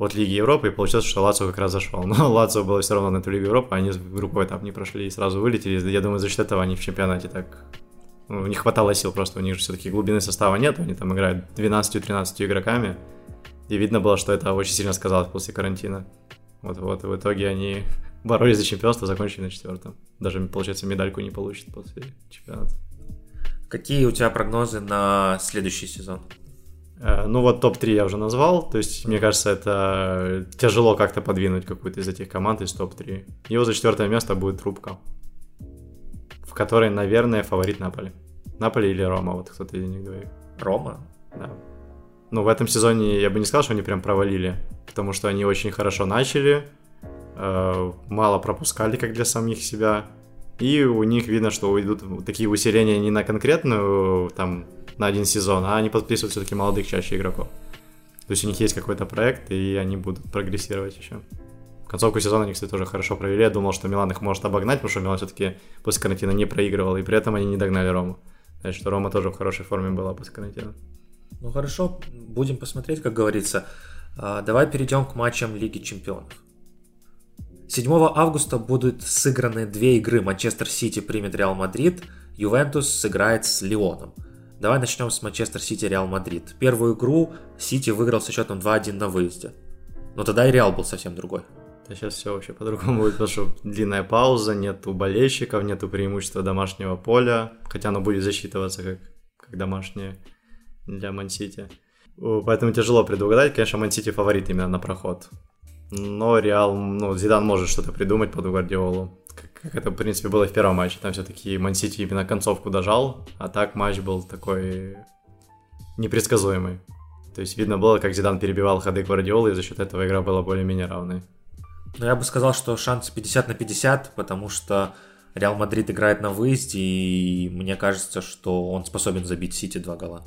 от Лиги Европы, и получилось, что Лацио как раз зашел. Но Лацио было все равно на эту Лигу Европы, они группой там не прошли и сразу вылетели. Я думаю, за счет этого они в чемпионате так... Ну, не хватало сил просто, у них же все-таки глубины состава нет, они там играют 12-13 игроками. И видно было, что это очень сильно сказалось после карантина. Вот, вот, в итоге они боролись за чемпионство, закончили на четвертом. Даже, получается, медальку не получит после чемпионата. Какие у тебя прогнозы на следующий сезон? Э, ну вот топ-3 я уже назвал, то есть мне кажется, это тяжело как-то подвинуть какую-то из этих команд из топ-3. Его за четвертое место будет трубка, в которой, наверное, фаворит Наполи. Наполи или Рома, вот кто-то из них двоих. Рома? Да. Ну, в этом сезоне я бы не сказал, что они прям провалили, потому что они очень хорошо начали, Э, мало пропускали, как для самих себя. И у них видно, что идут такие усиления не на конкретную, там, на один сезон, а они подписывают все-таки молодых чаще игроков. То есть у них есть какой-то проект, и они будут прогрессировать еще. Концовку сезона они, кстати, тоже хорошо провели. Я думал, что Милан их может обогнать, потому что Милан все-таки после карантина не проигрывал, и при этом они не догнали Рому. Значит, что Рома тоже в хорошей форме была после карантина. Ну хорошо, будем посмотреть, как говорится. А, давай перейдем к матчам Лиги Чемпионов. 7 августа будут сыграны две игры. Манчестер Сити примет Реал Мадрид, Ювентус сыграет с Лионом. Давай начнем с Манчестер Сити Реал Мадрид. Первую игру Сити выиграл со счетом 2-1 на выезде. Но тогда и Реал был совсем другой. Да сейчас все вообще по-другому будет, потому что длинная пауза, нету болельщиков, нету преимущества домашнего поля, хотя оно будет засчитываться как, как домашнее для Мансити. Поэтому тяжело предугадать. Конечно, Мансити фаворит именно на проход но Реал, ну, Зидан может что-то придумать под Гвардиолу. Как, как это, в принципе, было в первом матче. Там все-таки Мансити именно концовку дожал, а так матч был такой непредсказуемый. То есть видно было, как Зидан перебивал ходы Гвардиолы, и за счет этого игра была более-менее равной. Ну, я бы сказал, что шанс 50 на 50, потому что Реал Мадрид играет на выезде, и мне кажется, что он способен забить Сити два гола.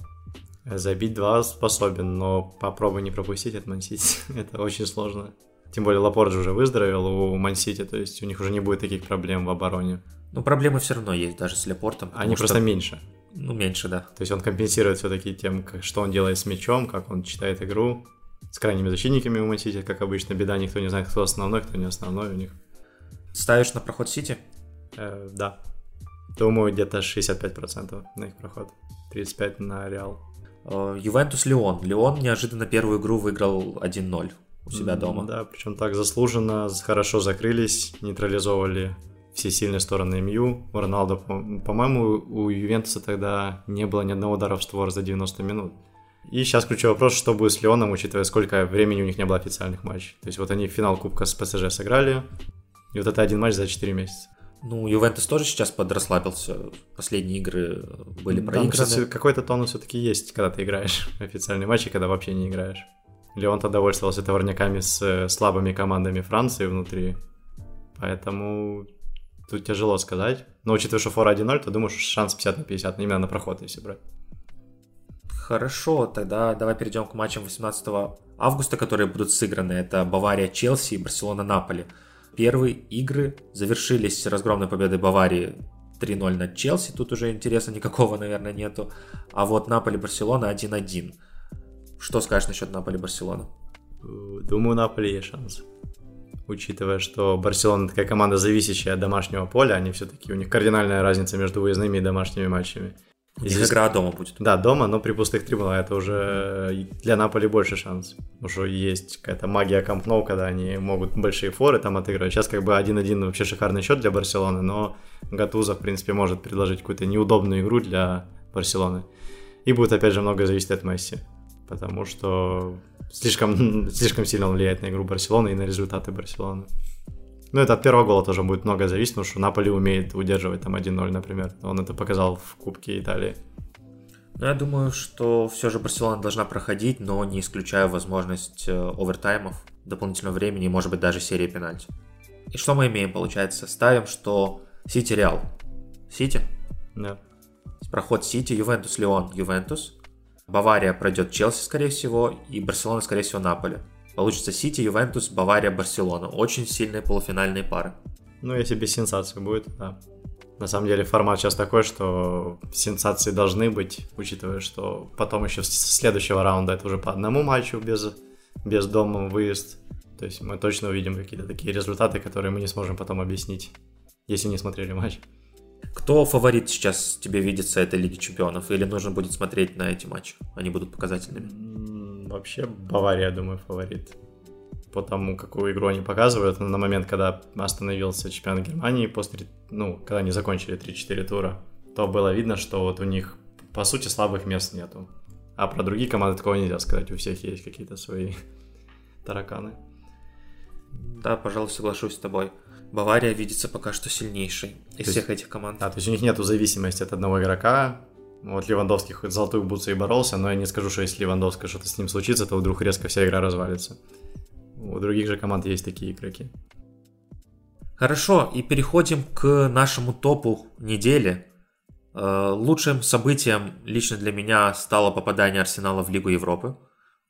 Забить два способен, но попробуй не пропустить от Ман Сити. Это очень сложно. Тем более Лапорт уже выздоровел у Ман Сити, то есть у них уже не будет таких проблем в обороне. Ну, проблемы все равно есть, даже с Лапортом. Они что... просто меньше. Ну, меньше, да. То есть он компенсирует все-таки тем, что он делает с мячом, как он читает игру. С крайними защитниками у Ман Сити, как обычно, беда, никто не знает, кто основной, кто не основной у них. Ставишь на проход Сити? Э, да. Думаю, где-то 65% на их проход. 35% на Реал. Э, Ювентус Леон. Леон неожиданно первую игру выиграл 1-0 у себя дома. Да, причем так заслуженно, хорошо закрылись, нейтрализовали все сильные стороны МЮ. У Роналду, по-моему, у Ювентуса тогда не было ни одного удара в створ за 90 минут. И сейчас ключевой вопрос, что будет с Леоном, учитывая, сколько времени у них не было официальных матчей. То есть вот они финал Кубка с ПСЖ сыграли, и вот это один матч за 4 месяца. Ну, Ювентус тоже сейчас подрасслабился. Последние игры были проиграны. какой-то тонус все-таки есть, когда ты играешь официальные матчи, когда вообще не играешь. Леон-то довольствовался товарняками с э, слабыми командами Франции внутри. Поэтому тут тяжело сказать. Но учитывая, что фора 1-0, то думаю, что шанс 50 на 50, именно на проход, если брать. Хорошо, тогда давай перейдем к матчам 18 августа, которые будут сыграны. Это Бавария, Челси и Барселона, Наполи. Первые игры завершились разгромной победой Баварии 3-0 над Челси. Тут уже интереса никакого, наверное, нету. А вот Наполи-Барселона 1-1. Что скажешь насчет Наполи-Барселона? Думаю, Наполи есть шанс. Учитывая, что Барселона такая команда, зависящая от домашнего поля, они все-таки, у них кардинальная разница между выездными и домашними матчами. И здесь игра дома будет. Да, дома, но при пустых трибунах это уже для Наполи больше шанс. Уже есть какая-то магия Кампноу, когда они могут большие форы там отыгрывать. Сейчас как бы 1-1 вообще шикарный счет для Барселоны, но Гатуза, в принципе, может предложить какую-то неудобную игру для Барселоны. И будет, опять же, много зависеть от Месси. Потому что слишком, слишком сильно он влияет на игру Барселоны и на результаты Барселоны. Ну, это от первого гола тоже будет много зависеть, потому что Наполи умеет удерживать там 1-0, например. Он это показал в Кубке Италии. Ну, я думаю, что все же Барселона должна проходить, но не исключаю возможность э, овертаймов, дополнительного времени может быть, даже серии пенальти. И что мы имеем, получается? Ставим, что Сити Реал. Сити? Да. Проход Сити, Ювентус, Лион, Ювентус. Бавария пройдет Челси, скорее всего, и Барселона, скорее всего, Наполи. Получится Сити, Ювентус, Бавария, Барселона. Очень сильные полуфинальные пары. Ну, если без сенсаций будет, да. На самом деле формат сейчас такой, что сенсации должны быть, учитывая, что потом еще с следующего раунда это уже по одному матчу без, без дома выезд. То есть мы точно увидим какие-то такие результаты, которые мы не сможем потом объяснить, если не смотрели матч. Кто фаворит сейчас тебе видится этой Лиги Чемпионов? Или нужно будет смотреть на эти матчи? Они будут показательными? Вообще Бавария, думаю, фаворит. По тому, какую игру они показывают на момент, когда остановился чемпион Германии, после, ну, когда они закончили 3-4 тура, то было видно, что вот у них, по сути, слабых мест нету. А про другие команды такого нельзя сказать, у всех есть какие-то свои тараканы. Да, пожалуй, соглашусь с тобой. Бавария видится пока что сильнейшей из то всех есть, этих команд. Да, то есть у них нету зависимости от одного игрока, вот Левандовский хоть золотую бутсу и боролся, но я не скажу, что если Левандовский что-то с ним случится, то вдруг резко вся игра развалится. У других же команд есть такие игроки. Хорошо, и переходим к нашему топу недели. Э, лучшим событием лично для меня стало попадание Арсенала в Лигу Европы.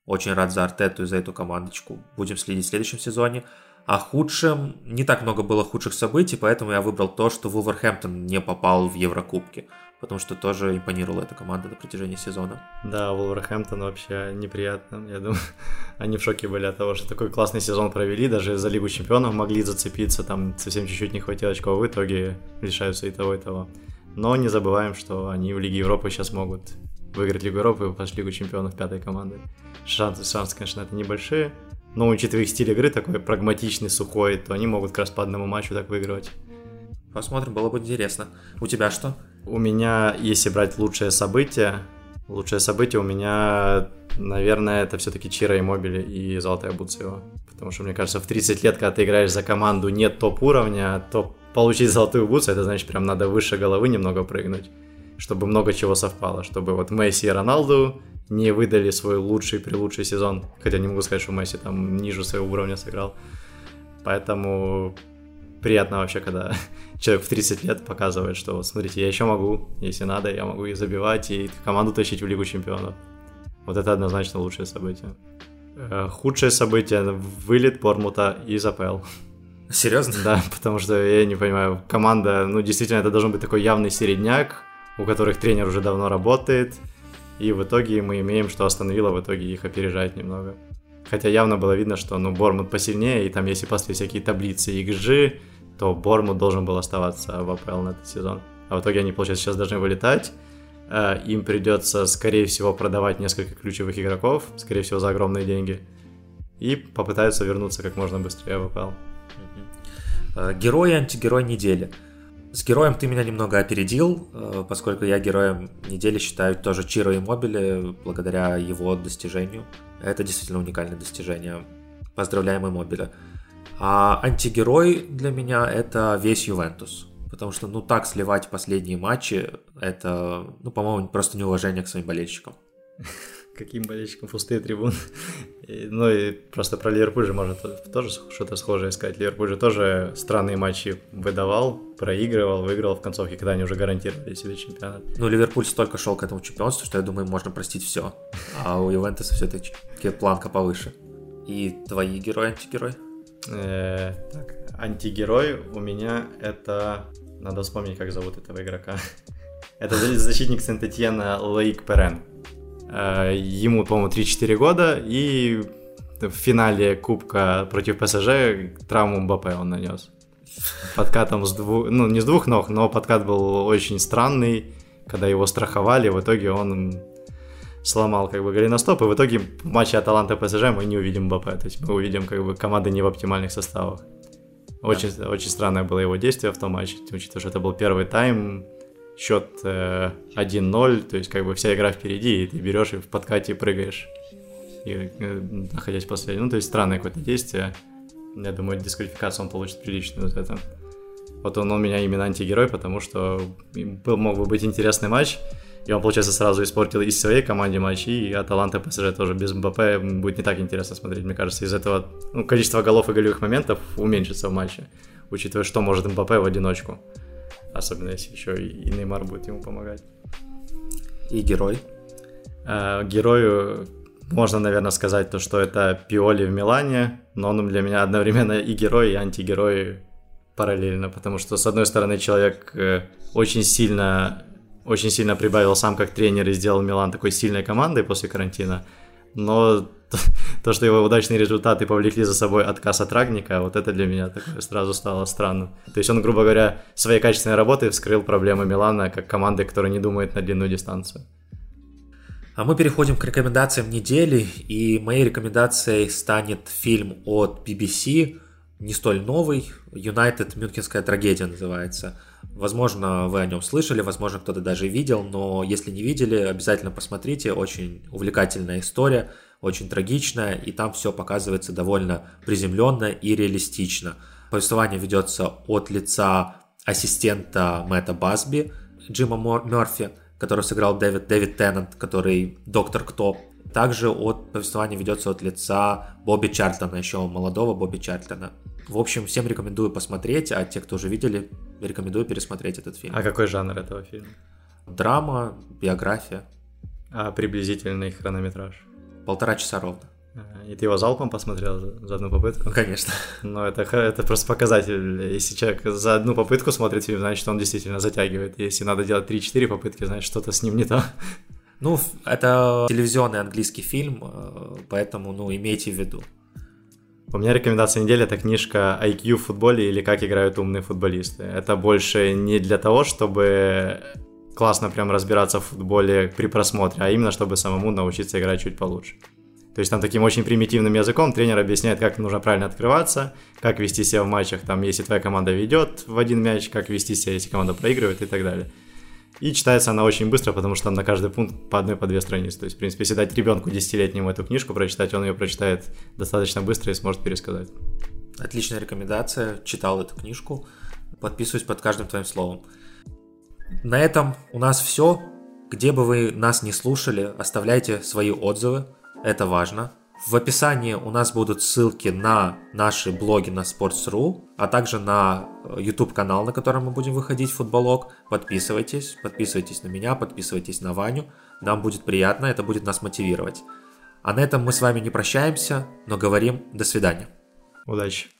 Очень рад за Артету и за эту командочку. Будем следить в следующем сезоне. А худшим не так много было худших событий, поэтому я выбрал то, что Вулверхэмптон не попал в Еврокубки потому что тоже импонировала эта команда на протяжении сезона. Да, Вулверхэмптон вообще неприятно. Я думаю, они в шоке были от того, что такой классный сезон провели, даже за Лигу Чемпионов могли зацепиться, там совсем чуть-чуть не хватило очков, в итоге лишаются и того, и того. Но не забываем, что они в Лиге Европы сейчас могут выиграть Лигу Европы и попасть в Лигу Чемпионов пятой команды. Шансы, шансы, конечно, это небольшие, но учитывая их стиль игры такой прагматичный, сухой, то они могут как раз по одному матчу так выигрывать. Посмотрим, было бы интересно. У тебя что? У меня, если брать лучшее событие, лучшее событие у меня, наверное, это все-таки Чира и Мобили и Золотая Буцева. Потому что, мне кажется, в 30 лет, когда ты играешь за команду нет топ-уровня, то получить Золотую Буцу, это значит, прям надо выше головы немного прыгнуть, чтобы много чего совпало, чтобы вот Месси и Роналду не выдали свой лучший при лучший сезон. Хотя не могу сказать, что Месси там ниже своего уровня сыграл. Поэтому приятно вообще, когда человек в 30 лет показывает, что вот смотрите, я еще могу, если надо, я могу и забивать, и команду тащить в Лигу Чемпионов. Вот это однозначно лучшее событие. Э, худшее событие – вылет Бормута из АПЛ. Серьезно? Да, потому что я не понимаю, команда, ну действительно, это должен быть такой явный середняк, у которых тренер уже давно работает, и в итоге мы имеем, что остановило в итоге их опережает немного. Хотя явно было видно, что ну Бормут посильнее, и там если после всякие таблицы XG, то Бормут должен был оставаться в АПЛ на этот сезон. А в итоге они, получается, сейчас должны вылетать. Э, им придется, скорее всего, продавать несколько ключевых игроков, скорее всего, за огромные деньги. И попытаются вернуться как можно быстрее в АПЛ. Э, герой и антигерой недели. С героем ты меня немного опередил, э, поскольку я героем недели считаю тоже Чиро и Мобили, благодаря его достижению. Это действительно уникальное достижение. Поздравляем и Мобиля. А антигерой для меня это весь Ювентус. Потому что, ну, так сливать последние матчи, это, ну, по-моему, просто неуважение к своим болельщикам. Каким болельщикам пустые трибуны. ну и просто про Ливерпуль же можно тоже что-то схожее сказать. Ливерпуль же тоже странные матчи выдавал, проигрывал, выиграл в концовке, когда они уже гарантировали себе чемпионат. Ну, Ливерпуль столько шел к этому чемпионству, что я думаю, можно простить все. А у Ювентуса все-таки планка повыше. И твои герои, антигерой? Э, так, антигерой у меня это... Надо вспомнить, как зовут этого игрока. Это защитник Сент-Этьена Лаик Перен. Э, ему, по-моему, 3-4 года, и в финале Кубка против ПСЖ травму Мбаппе он нанес. Подкатом с двух... Ну, не с двух ног, но подкат был очень странный. Когда его страховали, в итоге он сломал как бы голеностоп, и в итоге в матче Аталанта ПСЖ мы не увидим Мбаппе, то есть мы увидим как бы команды не в оптимальных составах. Очень, да. очень странное было его действие в том матче, учитывая, что это был первый тайм, счет э, 1-0, то есть как бы вся игра впереди, и ты берешь и в подкате прыгаешь, и, э, находясь последним. Ну, то есть странное какое-то действие. Я думаю, дисквалификацию он получит приличную за это. Вот он у меня именно антигерой, потому что был, мог бы быть интересный матч, и он, получается, сразу испортил и своей команде матч, и Аталанта ПСЖ тоже без МБП будет не так интересно смотреть, мне кажется. Из этого ну, количество голов и голевых моментов уменьшится в матче, учитывая, что может МБП в одиночку. Особенно если еще и Неймар будет ему помогать. И герой? Э, герою можно, наверное, сказать то, что это Пиоли в Милане, но он для меня одновременно и герой, и антигерой параллельно, потому что, с одной стороны, человек э, очень сильно, очень сильно прибавил сам как тренер и сделал Милан такой сильной командой после карантина, но то, что его удачные результаты повлекли за собой отказ от Рагника, вот это для меня такое сразу стало странным. То есть он, грубо говоря, своей качественной работой вскрыл проблемы Милана как команды, которая не думает на длинную дистанцию. А мы переходим к рекомендациям недели, и моей рекомендацией станет фильм от BBC, не столь новый, United Мюнхенская трагедия называется. Возможно, вы о нем слышали, возможно, кто-то даже видел, но если не видели, обязательно посмотрите, очень увлекательная история – очень трагичная, и там все показывается довольно приземленно и реалистично. Повествование ведется от лица ассистента Мэтта Басби, Джима Мерфи, который сыграл Дэвид, Дэвид Теннант, который доктор Кто. Также от повествования ведется от лица Бобби Чартлтона, еще молодого Бобби Чартлтона. В общем, всем рекомендую посмотреть, а те, кто уже видели, рекомендую пересмотреть этот фильм. А какой жанр этого фильма? Драма, биография. А приблизительный хронометраж? Полтора часа ровно. И ты его залпом посмотрел за, одну попытку? Конечно. Ну, это, это просто показатель. Если человек за одну попытку смотрит фильм, значит, он действительно затягивает. Если надо делать 3-4 попытки, значит, что-то с ним не то. Ну, это телевизионный английский фильм, э, поэтому, ну, имейте в виду. У меня рекомендация недели – это книжка IQ в футболе или «Как играют умные футболисты». Это больше не для того, чтобы классно прям разбираться в футболе при просмотре, а именно чтобы самому научиться играть чуть получше. То есть там таким очень примитивным языком тренер объясняет, как нужно правильно открываться, как вести себя в матчах, там, если твоя команда ведет в один мяч, как вести себя, если команда проигрывает и так далее. И читается она очень быстро, потому что там на каждый пункт по одной, по две страницы. То есть, в принципе, если дать ребенку десятилетнему эту книжку прочитать, он ее прочитает достаточно быстро и сможет пересказать. Отличная рекомендация. Читал эту книжку. Подписываюсь под каждым твоим словом. На этом у нас все. Где бы вы нас не слушали, оставляйте свои отзывы, это важно. В описании у нас будут ссылки на наши блоги на Sports.ru, а также на э, YouTube канал, на котором мы будем выходить футболог. Подписывайтесь, подписывайтесь на меня, подписывайтесь на Ваню. Нам будет приятно, это будет нас мотивировать. А на этом мы с вами не прощаемся, но говорим до свидания. Удачи.